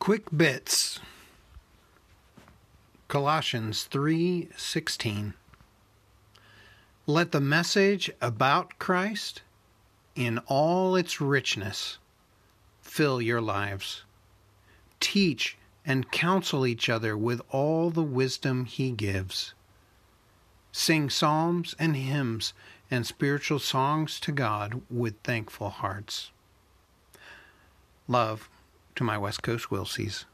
Quick bits. Colossians 3:16 Let the message about Christ in all its richness fill your lives. Teach and counsel each other with all the wisdom he gives. Sing psalms and hymns and spiritual songs to God with thankful hearts. Love to my West Coast Wilsies.